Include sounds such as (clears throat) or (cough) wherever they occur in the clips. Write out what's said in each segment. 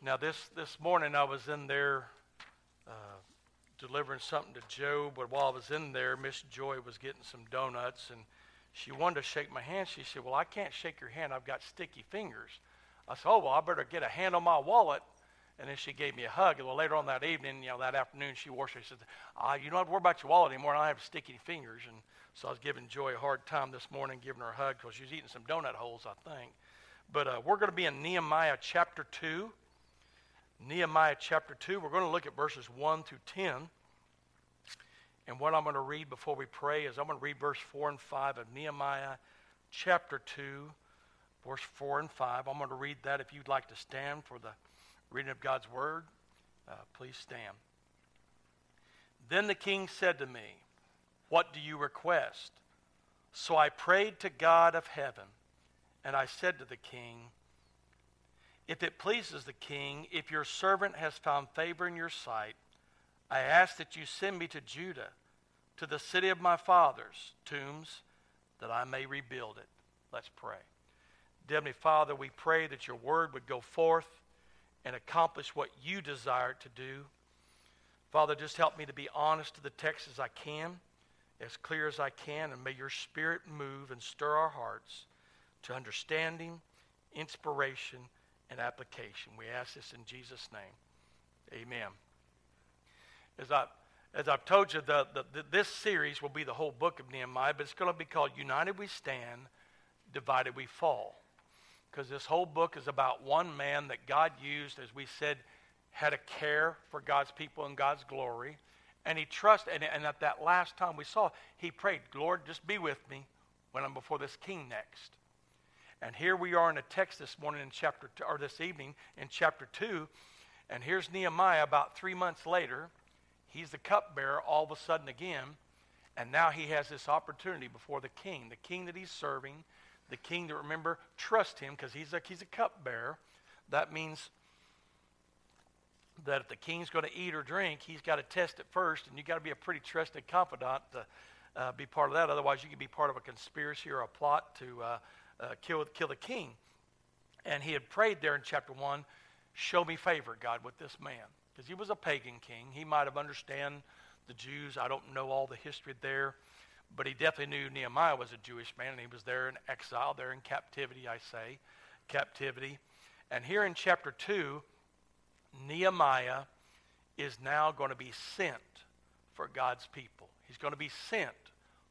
Now, this, this morning I was in there uh, delivering something to Joe, but while I was in there, Miss Joy was getting some donuts, and she wanted to shake my hand. She said, Well, I can't shake your hand. I've got sticky fingers. I said, Oh, well, I better get a hand on my wallet. And then she gave me a hug. Well, later on that evening, you know, that afternoon, she washed She said, ah, You don't have to worry about your wallet anymore. I have sticky fingers. And so I was giving Joy a hard time this morning, giving her a hug because she was eating some donut holes, I think. But uh, we're going to be in Nehemiah chapter 2. Nehemiah chapter 2. We're going to look at verses 1 through 10. And what I'm going to read before we pray is I'm going to read verse 4 and 5 of Nehemiah chapter 2, verse 4 and 5. I'm going to read that. If you'd like to stand for the reading of God's word, uh, please stand. Then the king said to me, What do you request? So I prayed to God of heaven, and I said to the king, If it pleases the king, if your servant has found favor in your sight, I ask that you send me to Judah, to the city of my fathers' tombs, that I may rebuild it. Let's pray. Heavenly Father, we pray that your word would go forth and accomplish what you desire to do. Father, just help me to be honest to the text as I can, as clear as I can, and may your spirit move and stir our hearts to understanding, inspiration, and application. We ask this in Jesus' name. Amen. As, I, as I've told you, the, the, the, this series will be the whole book of Nehemiah, but it's going to be called United We Stand, Divided We Fall. Because this whole book is about one man that God used, as we said, had a care for God's people and God's glory. And he trusted, and, and at that last time we saw, he prayed, Lord, just be with me when I'm before this king next. And here we are in a text this morning in chapter, two, or this evening in chapter 2. And here's Nehemiah about three months later. He's the cupbearer all of a sudden again. And now he has this opportunity before the king, the king that he's serving, the king to remember, trust him because he's a, he's a cupbearer. That means that if the king's going to eat or drink, he's got to test it first, and you've got to be a pretty trusted confidant to uh, be part of that. Otherwise, you could be part of a conspiracy or a plot to uh, uh, kill, kill the king. And he had prayed there in chapter 1 Show me favor, God, with this man because he was a pagan king. He might have understand the Jews. I don't know all the history there, but he definitely knew Nehemiah was a Jewish man, and he was there in exile, there in captivity, I say, captivity. And here in chapter 2, Nehemiah is now going to be sent for God's people. He's going to be sent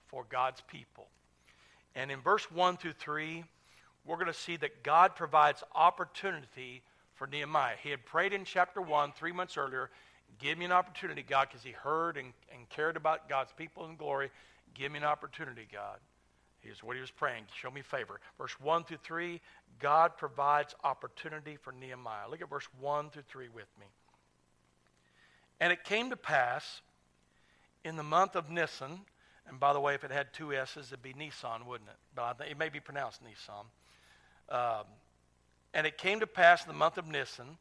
for God's people. And in verse 1 through 3, we're going to see that God provides opportunity for Nehemiah. He had prayed in chapter 1 three months earlier, give me an opportunity, God, because he heard and, and cared about God's people in glory. Give me an opportunity, God. Here's what he was praying. Show me favor. Verse 1 through 3, God provides opportunity for Nehemiah. Look at verse 1 through 3 with me. And it came to pass in the month of Nisan, and by the way, if it had two S's, it'd be Nisan, wouldn't it? But I think it may be pronounced Nisan. Um, and it came to pass in the month of Nisan,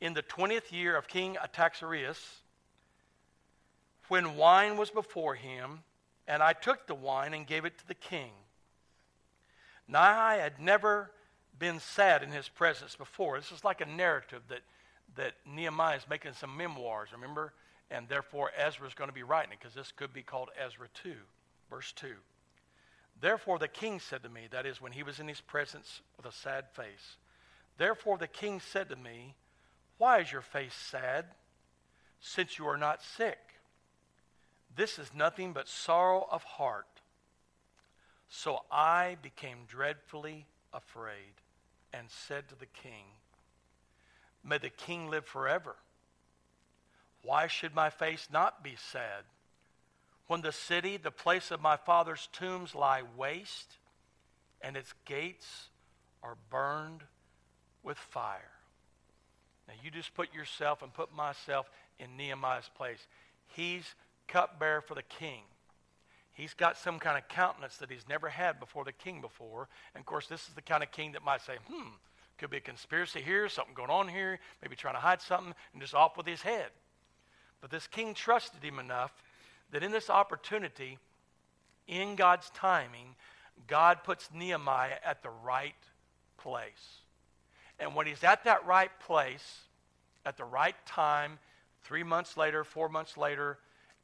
in the 20th year of King Artaxerxes, when wine was before him, and I took the wine and gave it to the king. Now I had never been sad in his presence before. This is like a narrative that, that Nehemiah is making some memoirs, remember? And therefore Ezra is going to be writing it because this could be called Ezra 2, verse 2. Therefore the king said to me, that is, when he was in his presence with a sad face, Therefore the king said to me, Why is your face sad, since you are not sick? This is nothing but sorrow of heart. So I became dreadfully afraid and said to the king, May the king live forever. Why should my face not be sad? when the city, the place of my father's tombs, lie waste and its gates are burned with fire. Now, you just put yourself and put myself in Nehemiah's place. He's cupbearer for the king. He's got some kind of countenance that he's never had before the king before. And of course, this is the kind of king that might say, hmm, could be a conspiracy here, something going on here, maybe trying to hide something, and just off with his head. But this king trusted him enough that in this opportunity, in God's timing, God puts Nehemiah at the right place. And when he's at that right place, at the right time, three months later, four months later,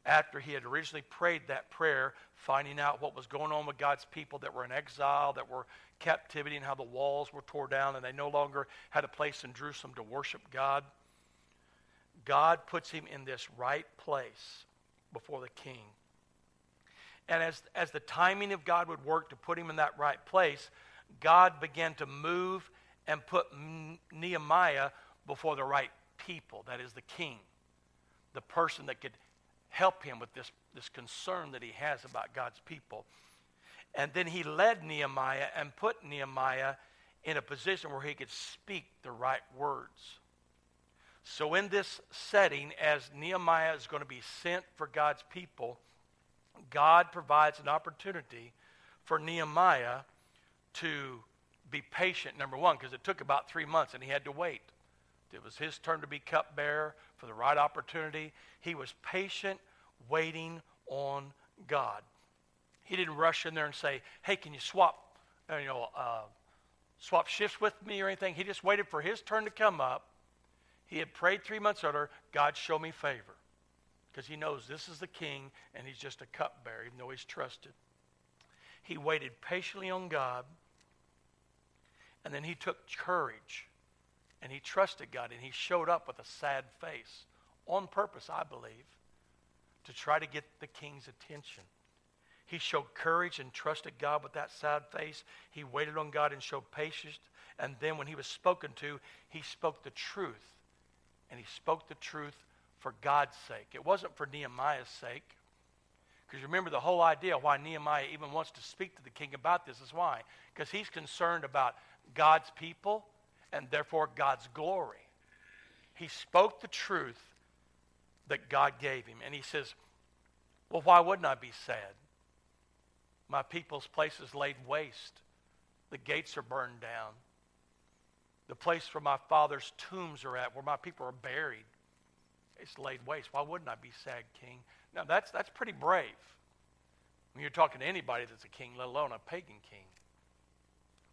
after he had originally prayed that prayer, finding out what was going on with God's people that were in exile, that were captivity, and how the walls were torn down, and they no longer had a place in Jerusalem to worship God. God puts him in this right place before the king. And as, as the timing of God would work to put him in that right place, God began to move and put Nehemiah before the right people, that is, the king, the person that could help him with this, this concern that he has about God's people. And then he led Nehemiah and put Nehemiah in a position where he could speak the right words. So, in this setting, as Nehemiah is going to be sent for God's people, God provides an opportunity for Nehemiah to be patient, number one, because it took about three months and he had to wait. It was his turn to be cupbearer for the right opportunity. He was patient, waiting on God. He didn't rush in there and say, "Hey, can you swap, you know, uh, swap shifts with me or anything?" He just waited for his turn to come up. He had prayed three months earlier, "God, show me favor," because he knows this is the king and he's just a cupbearer, even though he's trusted. He waited patiently on God, and then he took courage and he trusted God and he showed up with a sad face on purpose, I believe, to try to get the king's attention. He showed courage and trusted God with that sad face. He waited on God and showed patience. And then when he was spoken to, he spoke the truth. And he spoke the truth for God's sake. It wasn't for Nehemiah's sake. Because remember, the whole idea why Nehemiah even wants to speak to the king about this is why? Because he's concerned about God's people and therefore God's glory. He spoke the truth that God gave him. And he says, Well, why wouldn't I be sad? My people's place is laid waste. The gates are burned down. The place where my father's tombs are at, where my people are buried, it's laid waste. Why wouldn't I be sad, king? Now, that's, that's pretty brave when you're talking to anybody that's a king, let alone a pagan king.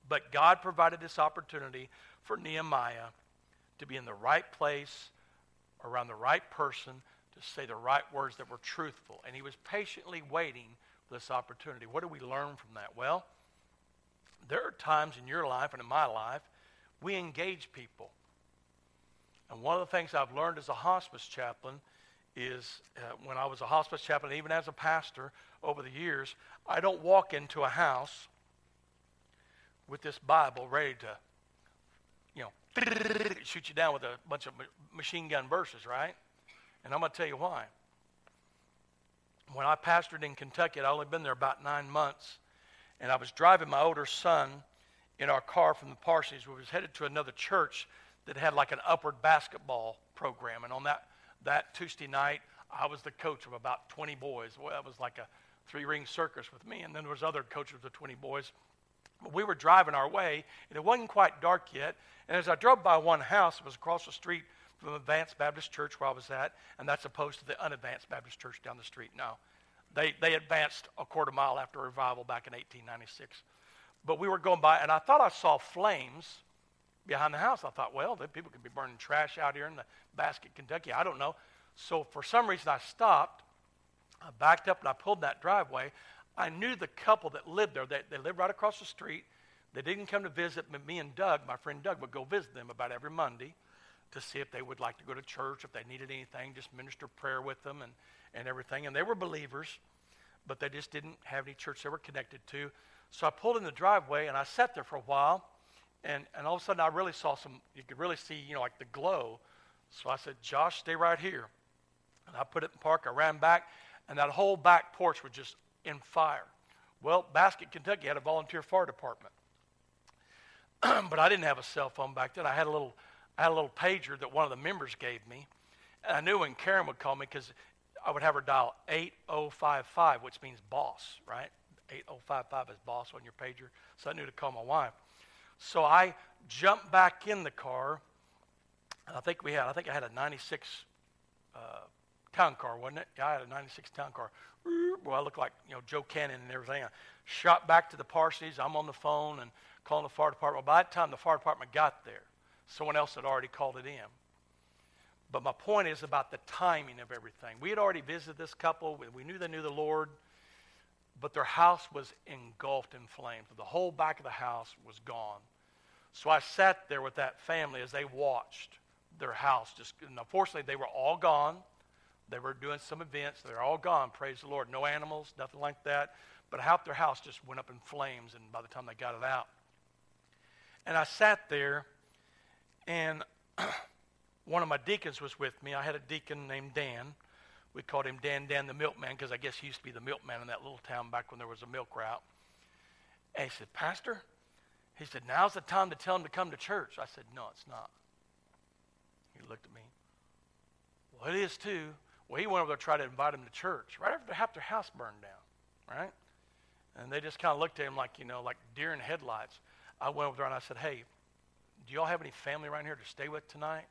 But God provided this opportunity for Nehemiah to be in the right place, around the right person, to say the right words that were truthful. And he was patiently waiting for this opportunity. What do we learn from that? Well, there are times in your life and in my life we engage people. And one of the things I've learned as a hospice chaplain is uh, when I was a hospice chaplain, even as a pastor over the years, I don't walk into a house with this Bible ready to you know, (laughs) shoot you down with a bunch of machine gun verses, right? And I'm going to tell you why. When I pastored in Kentucky, I'd only been there about nine months, and I was driving my older son in our car from the parsonage. We was headed to another church that had like an upward basketball program, and on that that Tuesday night, I was the coach of about 20 boys. Well, that was like a three-ring circus with me, and then there was other coaches of 20 boys. But we were driving our way, and it wasn't quite dark yet. And as I drove by one house, it was across the street from Advanced Baptist Church where I was at, and that's opposed to the unadvanced Baptist Church down the street. No, they, they advanced a quarter mile after revival back in 1896. But we were going by, and I thought I saw flames behind the house. I thought, well, the people could be burning trash out here in the basket, Kentucky. I don't know. So for some reason, I stopped. I backed up and I pulled that driveway. I knew the couple that lived there. They, they lived right across the street. They didn't come to visit, but me and Doug, my friend Doug, would go visit them about every Monday to see if they would like to go to church, if they needed anything, just minister prayer with them and, and everything. And they were believers, but they just didn't have any church they were connected to. So I pulled in the driveway and I sat there for a while, and, and all of a sudden I really saw some, you could really see, you know, like the glow. So I said, Josh, stay right here. And I put it in park. I ran back, and that whole back porch was just in fire. Well, Baskett, Kentucky had a volunteer fire department. (clears throat) but I didn't have a cell phone back then. I had a little, I had a little pager that one of the members gave me. And I knew when Karen would call me because I would have her dial 8055, which means boss, right? 8055 is boss on your pager. So I knew to call my wife. So I jumped back in the car. I think we had, I think I had a 96 uh, town car, wasn't it? Yeah, I had a 96 town car. Well, I look like, you know, Joe Cannon and everything. I shot back to the parsonage. I'm on the phone and calling the fire department. Well, by the time the fire department got there, Someone else had already called it in. But my point is about the timing of everything. We had already visited this couple. We knew they knew the Lord, but their house was engulfed in flames. The whole back of the house was gone. So I sat there with that family as they watched their house. Just unfortunately, they were all gone. They were doing some events. They're all gone. Praise the Lord. No animals, nothing like that. But half their house just went up in flames, and by the time they got it out, and I sat there, and (clears throat) one of my deacons was with me. I had a deacon named Dan. We called him Dan Dan the milkman because I guess he used to be the milkman in that little town back when there was a milk route. And he said, Pastor, he said, now's the time to tell him to come to church. I said, no, it's not. He looked at me. Well, it is too. Well, he went over there to try to invite him to church right after half their house burned down, right? And they just kind of looked at him like, you know, like deer in headlights. I went over there and I said, hey, do y'all have any family around here to stay with tonight?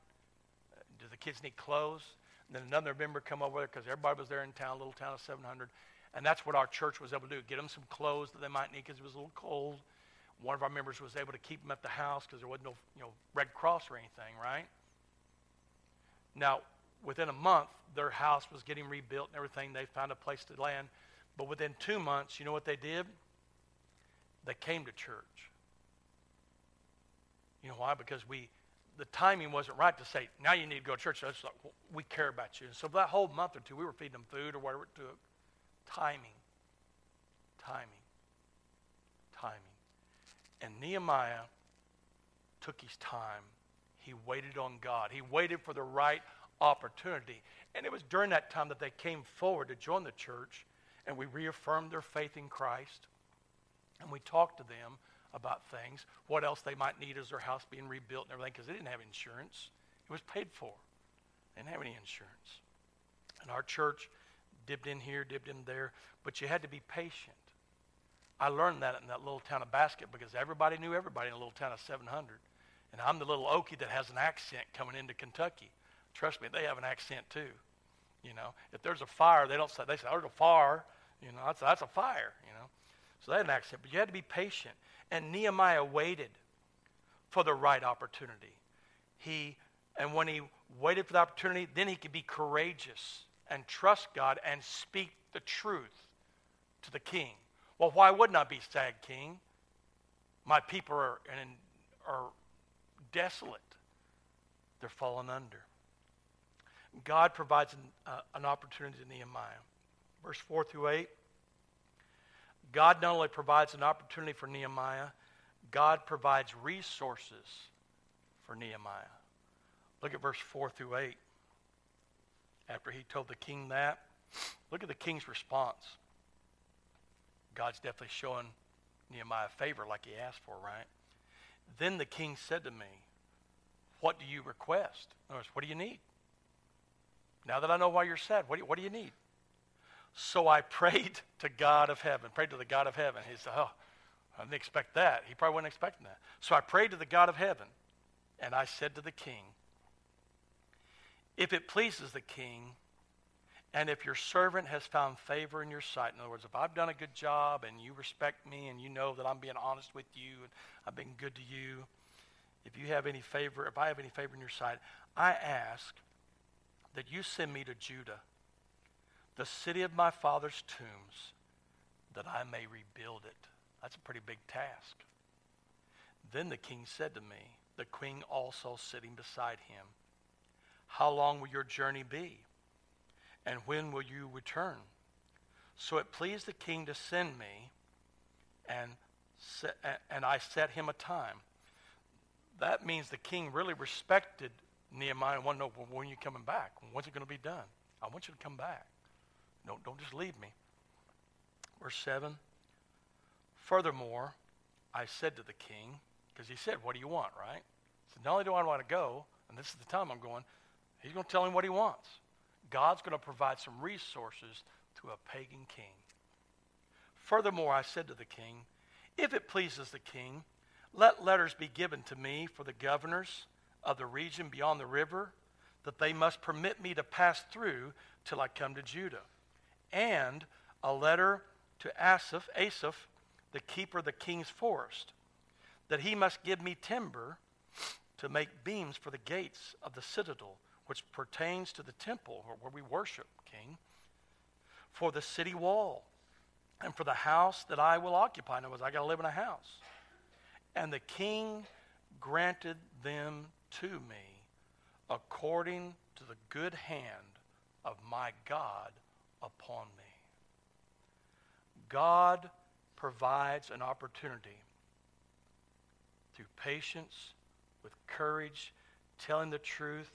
Do the kids need clothes? Then another member come over there because everybody was there in town, little town of 700. And that's what our church was able to do, get them some clothes that they might need because it was a little cold. One of our members was able to keep them at the house because there wasn't no you know, Red Cross or anything, right? Now, within a month, their house was getting rebuilt and everything. They found a place to land. But within two months, you know what they did? They came to church. You know why? Because we, the timing wasn't right to say, now you need to go to church. So it's like, well, we care about you. And so that whole month or two, we were feeding them food or whatever it took. Timing. Timing. Timing. And Nehemiah took his time. He waited on God. He waited for the right opportunity. And it was during that time that they came forward to join the church, and we reaffirmed their faith in Christ. And we talked to them about things, what else they might need as their house being rebuilt and everything, because they didn't have insurance. It was paid for. They didn't have any insurance. And our church dipped in here, dipped in there, but you had to be patient. I learned that in that little town of Baskett because everybody knew everybody in a little town of 700. And I'm the little Okie that has an accent coming into Kentucky. Trust me, they have an accent too. You know, if there's a fire, they don't say, they say, oh, there's a fire. You know, that's, that's a fire, you know. So they had an accent, but you had to be patient. And Nehemiah waited for the right opportunity. He, and when he waited for the opportunity, then he could be courageous and trust God and speak the truth to the king. Well, why wouldn't I be sad, king? My people are, are desolate. They're fallen under. God provides an, uh, an opportunity to Nehemiah. Verse 4 through 8. God not only provides an opportunity for Nehemiah, God provides resources for Nehemiah. Look at verse 4 through 8. After he told the king that, look at the king's response. God's definitely showing Nehemiah favor like he asked for, right? Then the king said to me, What do you request? In other words, what do you need? Now that I know why you're sad, what do you, what do you need? So I (laughs) prayed to God of heaven, prayed to the God of heaven. He said, Oh, I didn't expect that. He probably wasn't expecting that. So I prayed to the God of heaven, and I said to the king, If it pleases the king, and if your servant has found favor in your sight, in other words, if I've done a good job and you respect me and you know that I'm being honest with you and I've been good to you, if you have any favor, if I have any favor in your sight, I ask that you send me to Judah the city of my father's tombs, that I may rebuild it. That's a pretty big task. Then the king said to me, the queen also sitting beside him, How long will your journey be? And when will you return? So it pleased the king to send me, and, and I set him a time. That means the king really respected Nehemiah and wanted to know, well, when are you coming back? When's it going to be done? I want you to come back. Don't, don't just leave me. Verse 7 Furthermore, I said to the king, because he said, What do you want, right? He said, Not only do I want to go, and this is the time I'm going, he's going to tell him what he wants. God's going to provide some resources to a pagan king. Furthermore, I said to the king, If it pleases the king, let letters be given to me for the governors of the region beyond the river, that they must permit me to pass through till I come to Judah and a letter to Asaph, Asaph, the keeper of the king's forest, that he must give me timber to make beams for the gates of the citadel, which pertains to the temple where we worship, king, for the city wall, and for the house that I will occupy. In other words, I got to live in a house. And the king granted them to me according to the good hand of my God upon me. God provides an opportunity through patience, with courage, telling the truth,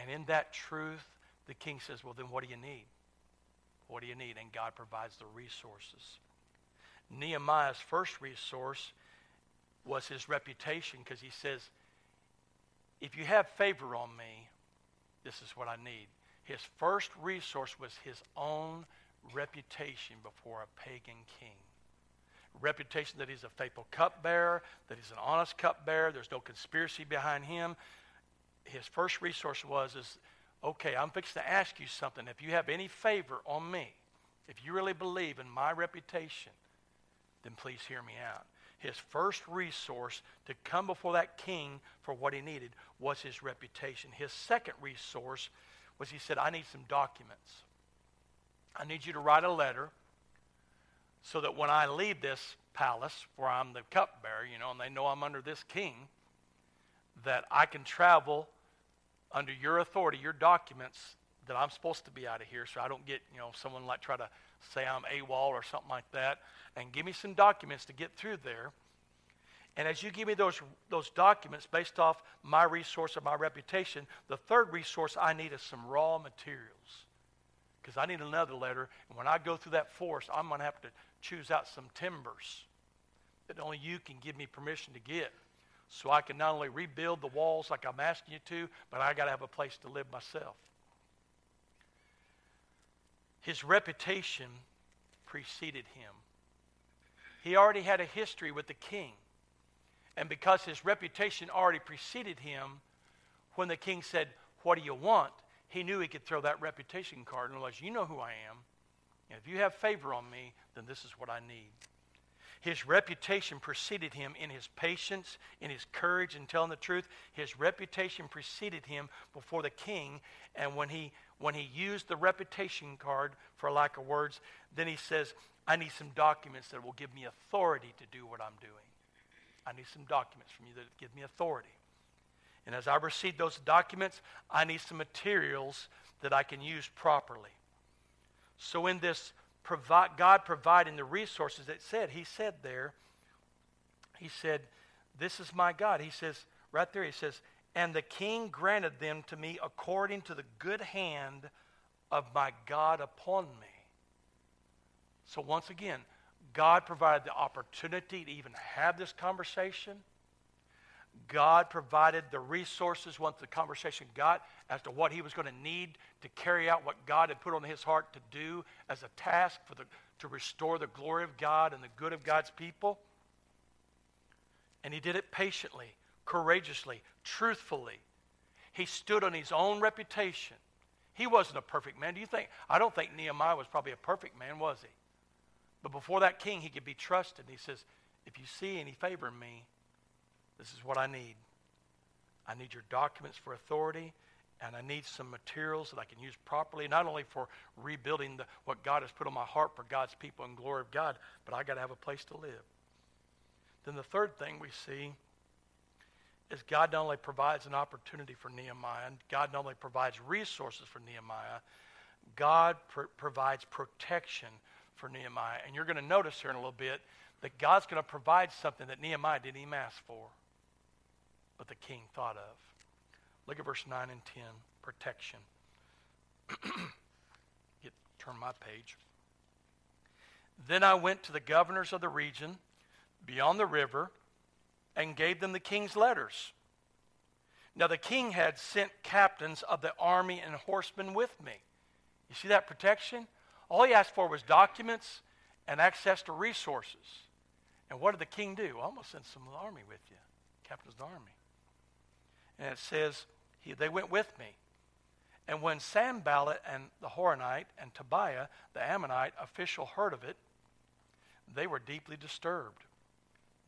and in that truth, the king says, Well, then what do you need? What do you need? And God provides the resources. Nehemiah's first resource was his reputation because he says, If you have favor on me, this is what I need. His first resource was his own reputation before a pagan king. Reputation that he's a faithful cupbearer, that he's an honest cupbearer, there's no conspiracy behind him. His first resource was is okay, I'm fixing to ask you something. If you have any favor on me, if you really believe in my reputation, then please hear me out. His first resource to come before that king for what he needed was his reputation. His second resource was he said, I need some documents. I need you to write a letter so that when I leave this palace where I'm the cupbearer, you know, and they know I'm under this king, that I can travel under your authority, your documents, that I'm supposed to be out of here so I don't get, you know, someone like try to say I'm AWOL or something like that, and give me some documents to get through there. And as you give me those, those documents based off my resource or my reputation, the third resource I need is some raw materials. Because I need another letter. And when I go through that forest, I'm going to have to choose out some timbers that only you can give me permission to get. So I can not only rebuild the walls like I'm asking you to, but I got to have a place to live myself. His reputation preceded him. He already had a history with the king. And because his reputation already preceded him, when the king said, What do you want? he knew he could throw that reputation card and realize, You know who I am. And if you have favor on me, then this is what I need. His reputation preceded him in his patience, in his courage, in telling the truth. His reputation preceded him before the king. And when he, when he used the reputation card, for lack of words, then he says, I need some documents that will give me authority to do what I'm doing. I need some documents from you that give me authority. And as I receive those documents, I need some materials that I can use properly. So, in this provi- God providing the resources, it said, He said there, He said, This is my God. He says, right there, He says, And the king granted them to me according to the good hand of my God upon me. So, once again, God provided the opportunity to even have this conversation. God provided the resources once the conversation got as to what he was going to need to carry out what God had put on his heart to do as a task for the, to restore the glory of God and the good of God's people. And he did it patiently, courageously, truthfully. He stood on his own reputation. He wasn't a perfect man. Do you think? I don't think Nehemiah was probably a perfect man, was he? But before that king, he could be trusted. He says, If you see any favor in me, this is what I need. I need your documents for authority, and I need some materials that I can use properly, not only for rebuilding the, what God has put on my heart for God's people and glory of God, but I got to have a place to live. Then the third thing we see is God not only provides an opportunity for Nehemiah, and God not only provides resources for Nehemiah, God pr- provides protection for Nehemiah. And you're going to notice here in a little bit that God's going to provide something that Nehemiah didn't even ask for, but the king thought of. Look at verse 9 and 10 protection. (coughs) Get, turn my page. Then I went to the governors of the region beyond the river and gave them the king's letters. Now the king had sent captains of the army and horsemen with me. You see that protection? All he asked for was documents and access to resources. And what did the king do? Well, I'm going to send some of the army with you, captains of the army. And it says, he, they went with me. And when Sanballat and the Horonite and Tobiah, the Ammonite official, heard of it, they were deeply disturbed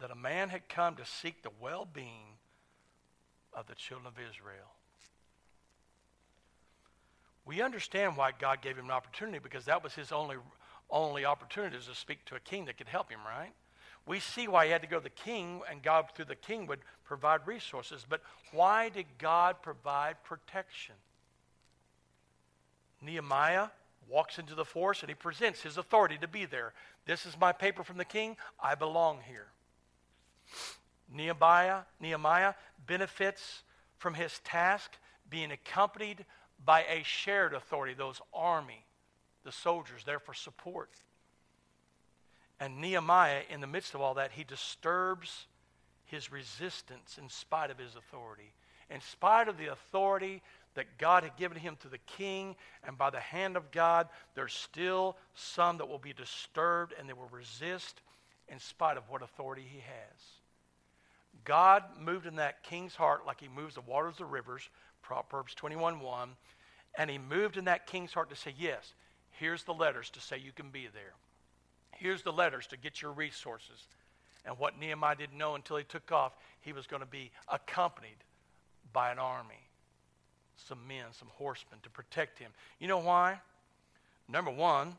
that a man had come to seek the well being of the children of Israel. We understand why God gave him an opportunity because that was his only, only opportunity to speak to a king that could help him, right? We see why he had to go to the king, and God, through the king, would provide resources. But why did God provide protection? Nehemiah walks into the forest and he presents his authority to be there. This is my paper from the king. I belong here. Nehemiah, Nehemiah benefits from his task being accompanied by a shared authority, those army, the soldiers there for support. And Nehemiah, in the midst of all that, he disturbs his resistance in spite of his authority. In spite of the authority that God had given him to the king and by the hand of God, there's still some that will be disturbed and they will resist in spite of what authority he has. God moved in that king's heart like he moves the waters of the rivers, Proverbs 21 1. And he moved in that king's heart to say, Yes, here's the letters to say you can be there. Here's the letters to get your resources. And what Nehemiah didn't know until he took off, he was going to be accompanied by an army, some men, some horsemen to protect him. You know why? Number one,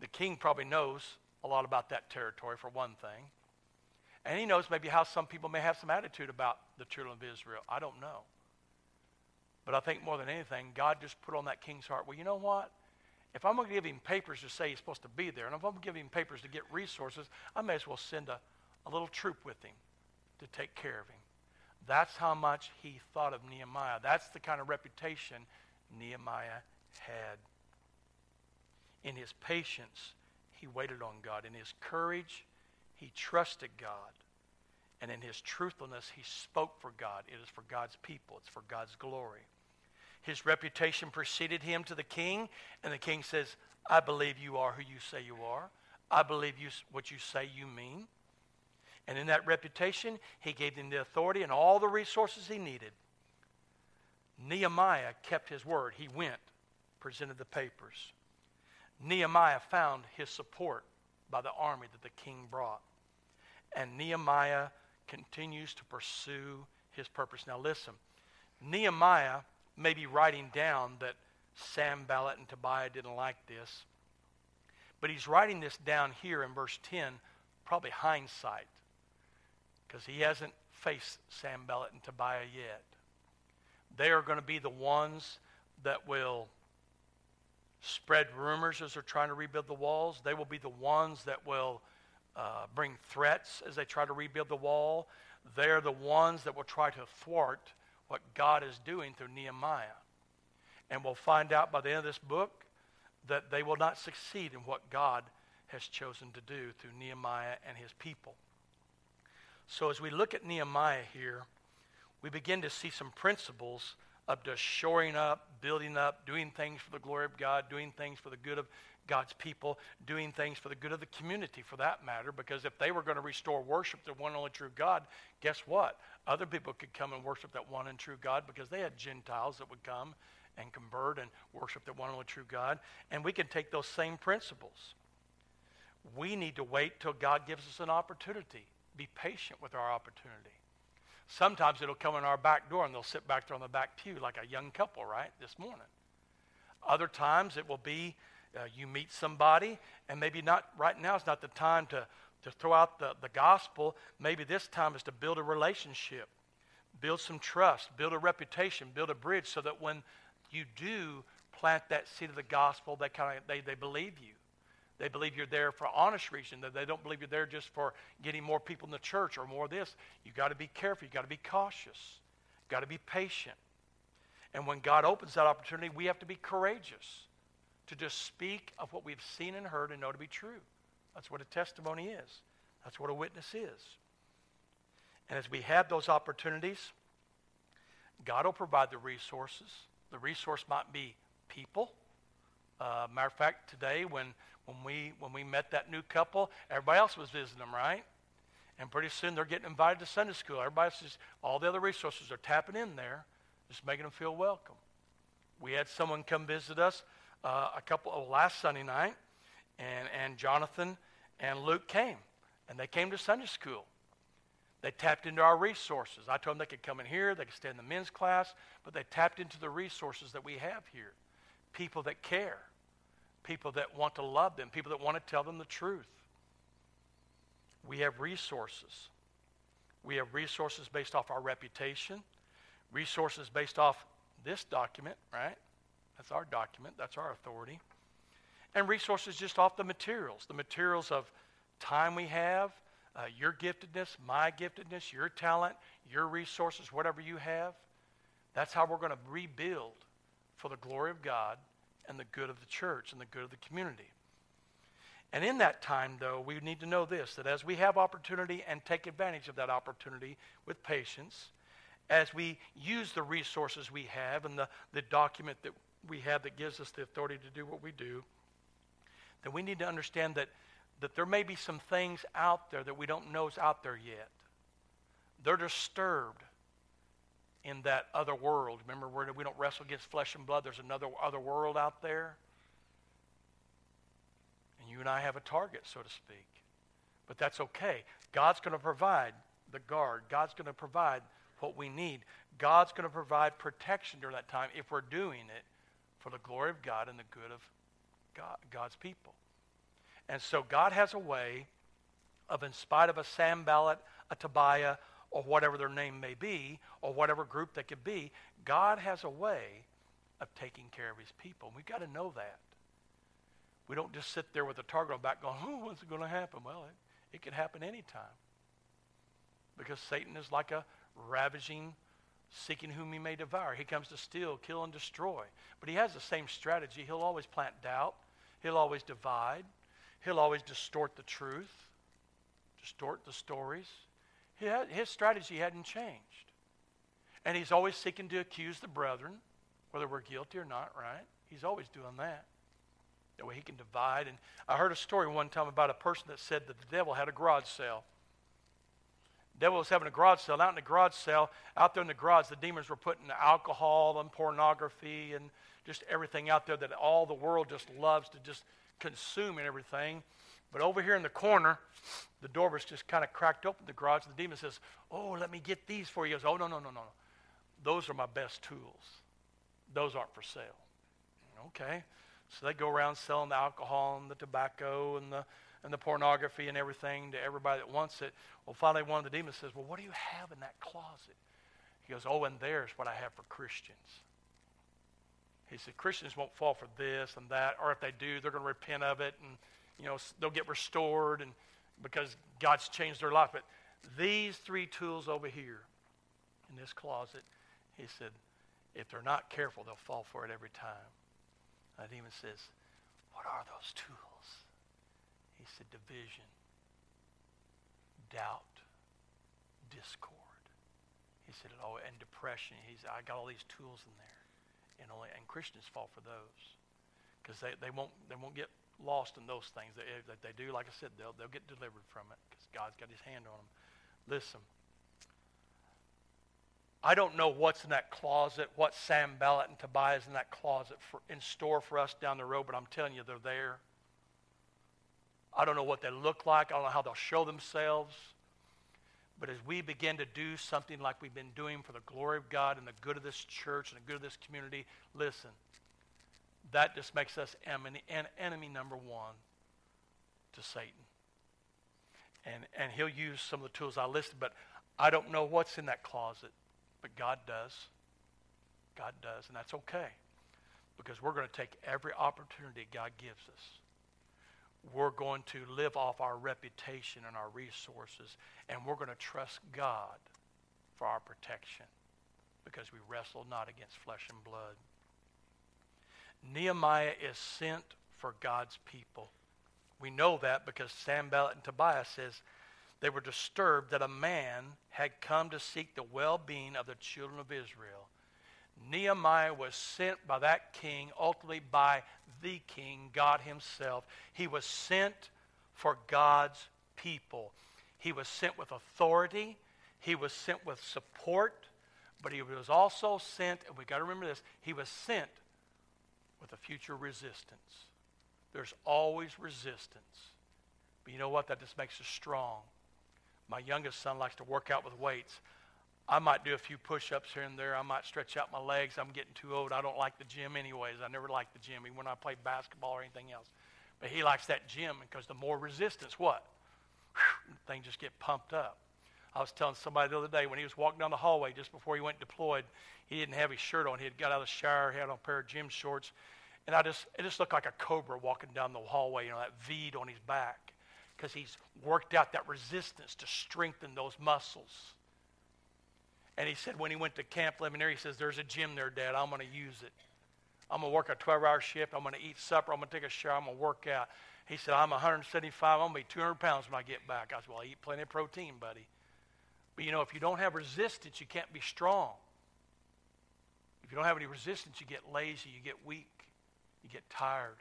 the king probably knows a lot about that territory, for one thing. And he knows maybe how some people may have some attitude about the children of Israel. I don't know. But I think more than anything, God just put on that king's heart, well, you know what? If I'm going to give him papers to say he's supposed to be there, and if I'm going to give him papers to get resources, I may as well send a, a little troop with him to take care of him. That's how much he thought of Nehemiah. That's the kind of reputation Nehemiah had. In his patience, he waited on God. In his courage, he trusted God. And in his truthfulness, he spoke for God. It is for God's people, it's for God's glory. His reputation preceded him to the king, and the king says, I believe you are who you say you are. I believe you, what you say you mean. And in that reputation, he gave him the authority and all the resources he needed. Nehemiah kept his word. He went, presented the papers. Nehemiah found his support by the army that the king brought. And Nehemiah continues to pursue his purpose. Now, listen, Nehemiah may be writing down that Sam Sanballat and Tobiah didn't like this, but he's writing this down here in verse 10, probably hindsight, because he hasn't faced Sam Sanballat and Tobiah yet. They are going to be the ones that will spread rumors as they're trying to rebuild the walls. They will be the ones that will uh, bring threats as they try to rebuild the wall. They're the ones that will try to thwart what God is doing through Nehemiah. And we'll find out by the end of this book that they will not succeed in what God has chosen to do through Nehemiah and his people. So as we look at Nehemiah here, we begin to see some principles of just shoring up, building up, doing things for the glory of God, doing things for the good of God's people, doing things for the good of the community for that matter, because if they were going to restore worship to one only true God, guess what? Other people could come and worship that one and true God because they had Gentiles that would come and convert and worship that one only true God. And we can take those same principles. We need to wait till God gives us an opportunity. Be patient with our opportunity. Sometimes it'll come in our back door and they'll sit back there on the back pew like a young couple, right, this morning. Other times it will be uh, you meet somebody, and maybe not right now is not the time to, to throw out the, the gospel. Maybe this time is to build a relationship, build some trust, build a reputation, build a bridge so that when you do plant that seed of the gospel, they, kind of, they, they believe you. They believe you're there for honest reason. That they don't believe you're there just for getting more people in the church or more of this. You got to be careful. You got to be cautious. Got to be patient. And when God opens that opportunity, we have to be courageous to just speak of what we've seen and heard and know to be true. That's what a testimony is. That's what a witness is. And as we have those opportunities, God will provide the resources. The resource might be people. Uh, matter of fact, today when when we when we met that new couple, everybody else was visiting them, right? And pretty soon they're getting invited to Sunday school. Everybody's just all the other resources are tapping in there, just making them feel welcome. We had someone come visit us uh, a couple of last Sunday night, and and Jonathan and Luke came, and they came to Sunday school. They tapped into our resources. I told them they could come in here, they could stay in the men's class, but they tapped into the resources that we have here. People that care, people that want to love them, people that want to tell them the truth. We have resources. We have resources based off our reputation, resources based off this document, right? That's our document, that's our authority. And resources just off the materials, the materials of time we have, uh, your giftedness, my giftedness, your talent, your resources, whatever you have. That's how we're going to rebuild for the glory of God and the good of the church and the good of the community. And in that time, though, we need to know this that as we have opportunity and take advantage of that opportunity with patience, as we use the resources we have and the, the document that we have that gives us the authority to do what we do, then we need to understand that, that there may be some things out there that we don't know is out there yet. They're disturbed in that other world. Remember, we don't wrestle against flesh and blood. There's another other world out there. And you and I have a target, so to speak. But that's okay. God's going to provide the guard. God's going to provide what we need. God's going to provide protection during that time if we're doing it for the glory of God and the good of God, God's people. And so God has a way of, in spite of a Sanballat, a Tobiah, or whatever their name may be, or whatever group they could be, God has a way of taking care of his people. And we've got to know that. We don't just sit there with a target on back going, oh, it going to happen? Well, it, it could happen anytime. Because Satan is like a ravaging, seeking whom he may devour. He comes to steal, kill, and destroy. But he has the same strategy. He'll always plant doubt. He'll always divide. He'll always distort the truth, distort the stories. His strategy hadn't changed. And he's always seeking to accuse the brethren, whether we're guilty or not, right? He's always doing that. That way he can divide. And I heard a story one time about a person that said that the devil had a garage sale. Devil was having a garage sale. Out in the garage sale, out there in the garage, the demons were putting alcohol and pornography and just everything out there that all the world just loves to just consume and everything. But over here in the corner, the door was just kind of cracked open, the garage. The demon says, Oh, let me get these for you. He goes, Oh, no, no, no, no, no. Those are my best tools. Those aren't for sale. Okay. So they go around selling the alcohol and the tobacco and the, and the pornography and everything to everybody that wants it. Well, finally, one of the demons says, Well, what do you have in that closet? He goes, Oh, and there's what I have for Christians. He said, Christians won't fall for this and that, or if they do, they're going to repent of it and, you know, they'll get restored and because God's changed their life. But these three tools over here in this closet, he said, if they're not careful, they'll fall for it every time. And the demon says, what are those tools? He said, division, doubt, discord. He said, oh, and depression. He's, I got all these tools in there and only and Christians fall for those because they, they won't they won't get lost in those things. That they, they do, like I said, they'll they'll get delivered from it because God's got His hand on them. Listen, I don't know what's in that closet, what Sanballat and Tobias in that closet for, in store for us down the road, but I'm telling you, they're there. I don't know what they look like. I don't know how they'll show themselves. But as we begin to do something like we've been doing for the glory of God and the good of this church and the good of this community, listen, that just makes us enemy, enemy number one to Satan. And, and he'll use some of the tools I listed, but I don't know what's in that closet, but God does. God does, and that's okay because we're going to take every opportunity God gives us we're going to live off our reputation and our resources, and we're going to trust God for our protection because we wrestle not against flesh and blood. Nehemiah is sent for God's people. We know that because Sanballat and Tobias says they were disturbed that a man had come to seek the well-being of the children of Israel. Nehemiah was sent by that king, ultimately by the king, God himself. He was sent for God's people. He was sent with authority. He was sent with support. But he was also sent, and we got to remember this, he was sent with a future resistance. There's always resistance. But you know what? That just makes us strong. My youngest son likes to work out with weights. I might do a few push ups here and there. I might stretch out my legs. I'm getting too old. I don't like the gym, anyways. I never liked the gym, even when I played basketball or anything else. But he likes that gym because the more resistance, what? Things just get pumped up. I was telling somebody the other day when he was walking down the hallway just before he went deployed, he didn't have his shirt on. He had got out of the shower, he had on a pair of gym shorts, and I just it just looked like a cobra walking down the hallway, you know, that V'd on his back, because he's worked out that resistance to strengthen those muscles. And he said when he went to Camp Lemonnier, he says, There's a gym there, Dad. I'm going to use it. I'm going to work a 12 hour shift. I'm going to eat supper. I'm going to take a shower. I'm going to work out. He said, I'm 175. I'm going to be 200 pounds when I get back. I said, Well, I eat plenty of protein, buddy. But you know, if you don't have resistance, you can't be strong. If you don't have any resistance, you get lazy, you get weak, you get tired.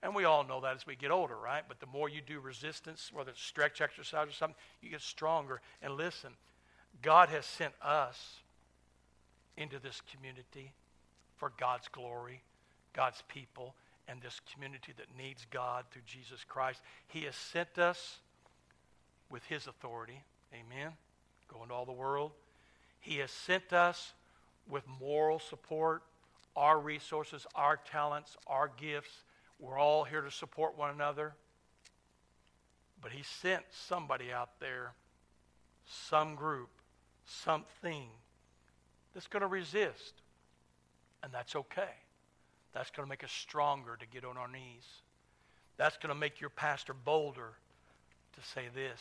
And we all know that as we get older, right? But the more you do resistance, whether it's stretch exercise or something, you get stronger. And listen, God has sent us into this community for God's glory, God's people, and this community that needs God through Jesus Christ. He has sent us with His authority. Amen. Go into all the world. He has sent us with moral support, our resources, our talents, our gifts. We're all here to support one another. But He sent somebody out there, some group, something that's going to resist. And that's okay. That's going to make us stronger to get on our knees. That's going to make your pastor bolder to say this.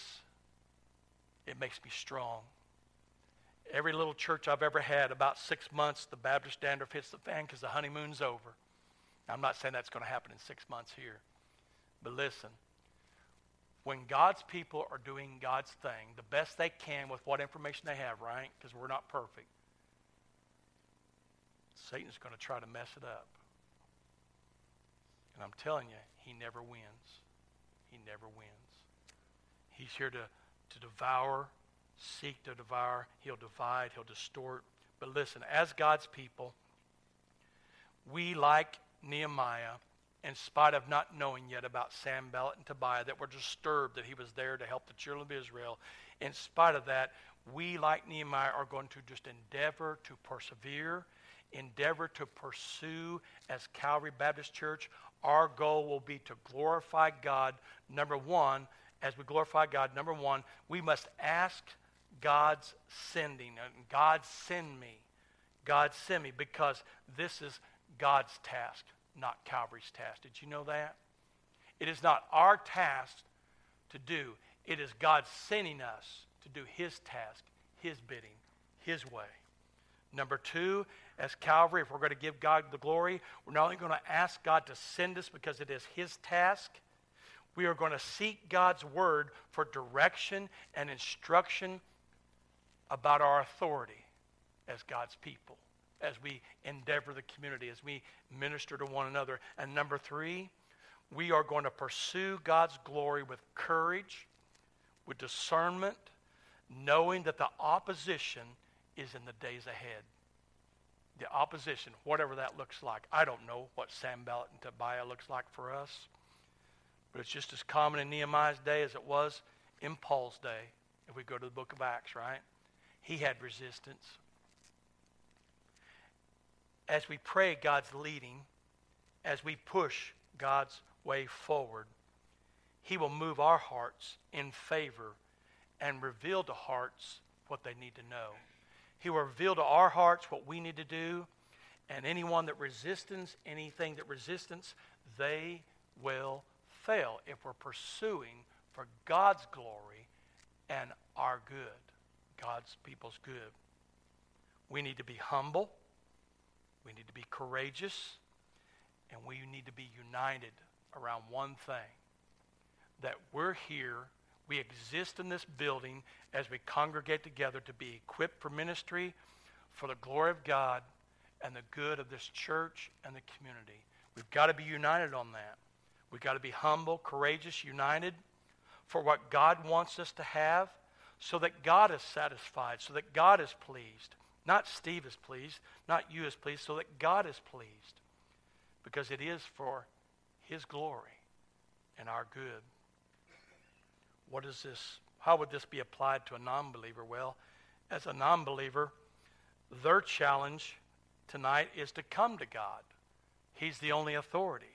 It makes me strong. Every little church I've ever had, about six months, the Baptist dandruff hits the fan because the honeymoon's over. I'm not saying that's going to happen in six months here. But listen, when God's people are doing God's thing the best they can with what information they have, right? Because we're not perfect. Satan's going to try to mess it up. And I'm telling you, he never wins. He never wins. He's here to, to devour, seek to devour. He'll divide, he'll distort. But listen, as God's people, we, like Nehemiah, in spite of not knowing yet about Sanballat and Tobiah, that were disturbed that he was there to help the children of Israel, in spite of that, we, like Nehemiah, are going to just endeavor to persevere, endeavor to pursue as Calvary Baptist Church. Our goal will be to glorify God. Number one, as we glorify God, number one, we must ask God's sending. God send me. God send me because this is God's task not Calvary's task. Did you know that? It is not our task to do, it is God sending us to do His task, His bidding, His way. Number two, as Calvary, if we're going to give God the glory, we're not only going to ask God to send us because it is His task, we are going to seek God's word for direction and instruction about our authority as God's people as we endeavor the community, as we minister to one another. And number three, we are going to pursue God's glory with courage, with discernment, knowing that the opposition is in the days ahead. The opposition, whatever that looks like. I don't know what Sanballat and Tobiah looks like for us, but it's just as common in Nehemiah's day as it was in Paul's day, if we go to the book of Acts, right? He had resistance as we pray God's leading, as we push God's way forward, He will move our hearts in favor and reveal to hearts what they need to know. He will reveal to our hearts what we need to do, and anyone that resistance, anything that resistance, they will fail if we're pursuing for God's glory and our good, God's people's good. We need to be humble. We need to be courageous, and we need to be united around one thing that we're here, we exist in this building as we congregate together to be equipped for ministry, for the glory of God, and the good of this church and the community. We've got to be united on that. We've got to be humble, courageous, united for what God wants us to have so that God is satisfied, so that God is pleased. Not Steve is pleased, not you is pleased, so that God is pleased. Because it is for his glory and our good. What is this How would this be applied to a non believer? Well, as a non believer, their challenge tonight is to come to God. He's the only authority.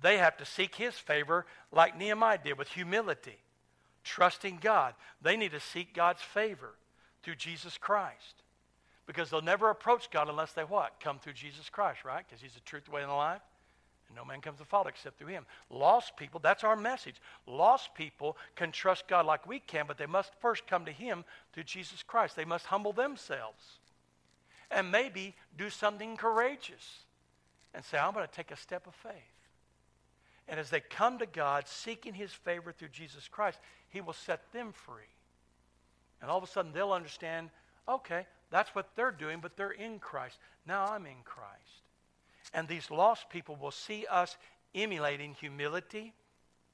They have to seek His favor like Nehemiah did with humility, trusting God. They need to seek God's favor through Jesus Christ. Because they'll never approach God unless they what? Come through Jesus Christ, right? Because He's the truth, the way, and the life. And no man comes to the Father except through Him. Lost people, that's our message. Lost people can trust God like we can, but they must first come to Him through Jesus Christ. They must humble themselves and maybe do something courageous and say, I'm going to take a step of faith. And as they come to God seeking His favor through Jesus Christ, He will set them free. And all of a sudden they'll understand okay, that's what they're doing, but they're in Christ. Now I'm in Christ. And these lost people will see us emulating humility,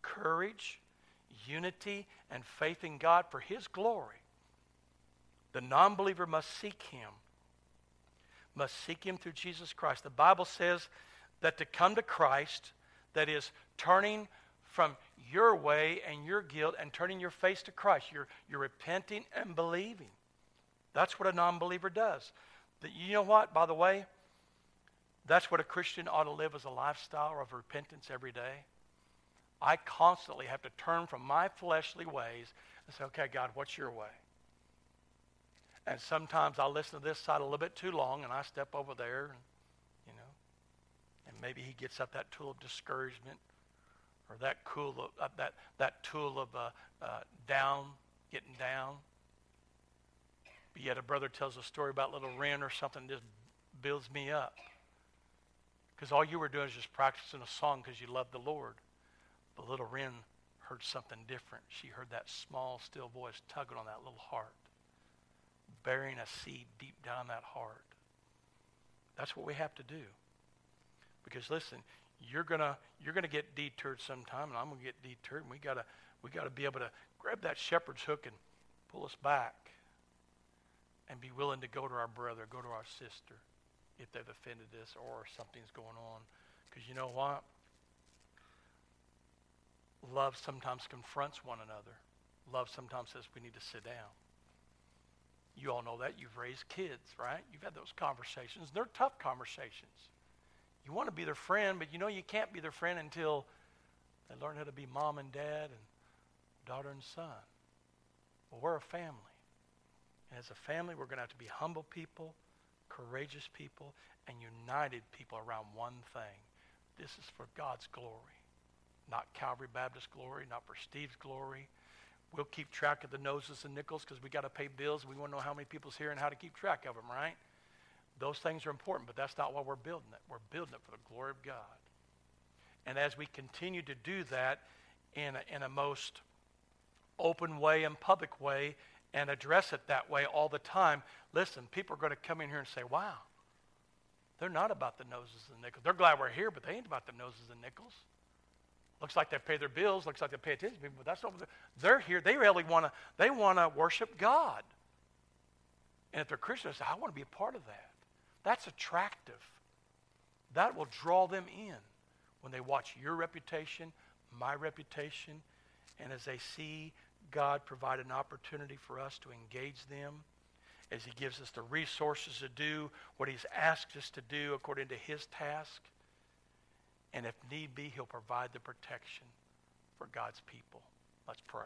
courage, unity, and faith in God for His glory. The non believer must seek Him, must seek Him through Jesus Christ. The Bible says that to come to Christ, that is, turning from your way and your guilt and turning your face to Christ, you're, you're repenting and believing. That's what a non believer does. You know what, by the way? That's what a Christian ought to live as a lifestyle of repentance every day. I constantly have to turn from my fleshly ways and say, okay, God, what's your way? And sometimes I'll listen to this side a little bit too long and I step over there, and, you know, and maybe he gets up that tool of discouragement or that, cool of, uh, that, that tool of uh, uh, down, getting down. But yet a brother tells a story about little Ren or something just builds me up. Because all you were doing is just practicing a song because you loved the Lord. But little Ren heard something different. She heard that small, still voice tugging on that little heart, burying a seed deep down that heart. That's what we have to do. Because listen, you're gonna you're gonna get deterred sometime, and I'm gonna get deterred. And we gotta we gotta be able to grab that shepherd's hook and pull us back and be willing to go to our brother, go to our sister if they've offended us or something's going on. Because you know what? Love sometimes confronts one another. Love sometimes says we need to sit down. You all know that. You've raised kids, right? You've had those conversations. They're tough conversations. You want to be their friend, but you know you can't be their friend until they learn how to be mom and dad and daughter and son. Well, we're a family. As a family, we're going to have to be humble people, courageous people, and united people around one thing. This is for God's glory, not Calvary Baptist glory, not for Steve's glory. We'll keep track of the noses and nickels because we got to pay bills. We want to know how many people's here and how to keep track of them, right? Those things are important, but that's not why we're building it. We're building it for the glory of God. And as we continue to do that in a, in a most open way and public way, and address it that way all the time, listen, people are going to come in here and say, wow, they're not about the noses and nickels. They're glad we're here, but they ain't about the noses and nickels. Looks like they pay their bills. Looks like they pay attention to people, but that's not what they're, they're here. They really want to. They want to worship God. And if they're Christians, I want to be a part of that. That's attractive. That will draw them in when they watch your reputation, my reputation, and as they see God provide an opportunity for us to engage them as He gives us the resources to do what He's asked us to do according to His task. And if need be, He'll provide the protection for God's people. Let's pray.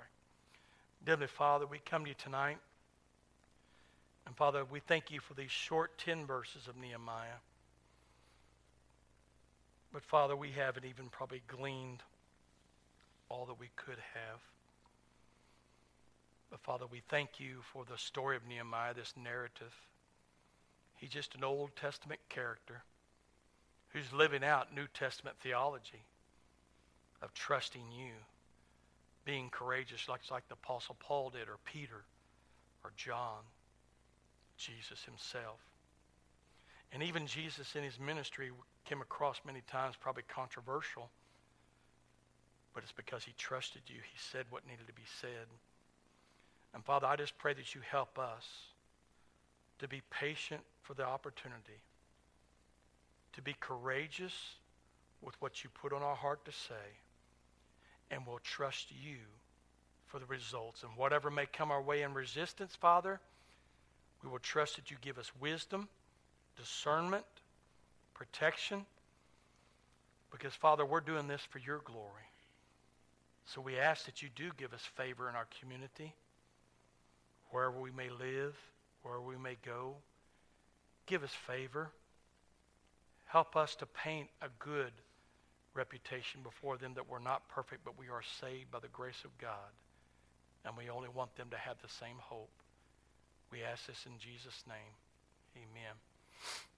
Heavenly Father, we come to you tonight. And Father, we thank you for these short 10 verses of Nehemiah. But Father, we haven't even probably gleaned all that we could have. But Father, we thank you for the story of Nehemiah, this narrative. He's just an Old Testament character who's living out New Testament theology of trusting you, being courageous like, like the Apostle Paul did, or Peter, or John, Jesus himself. And even Jesus in his ministry came across many times probably controversial, but it's because he trusted you. He said what needed to be said. And Father, I just pray that you help us to be patient for the opportunity, to be courageous with what you put on our heart to say, and we'll trust you for the results. And whatever may come our way in resistance, Father, we will trust that you give us wisdom, discernment, protection. Because, Father, we're doing this for your glory. So we ask that you do give us favor in our community, wherever we may live, wherever we may go. Give us favor. Help us to paint a good reputation before them that we're not perfect, but we are saved by the grace of God. And we only want them to have the same hope. We ask this in Jesus' name. Amen.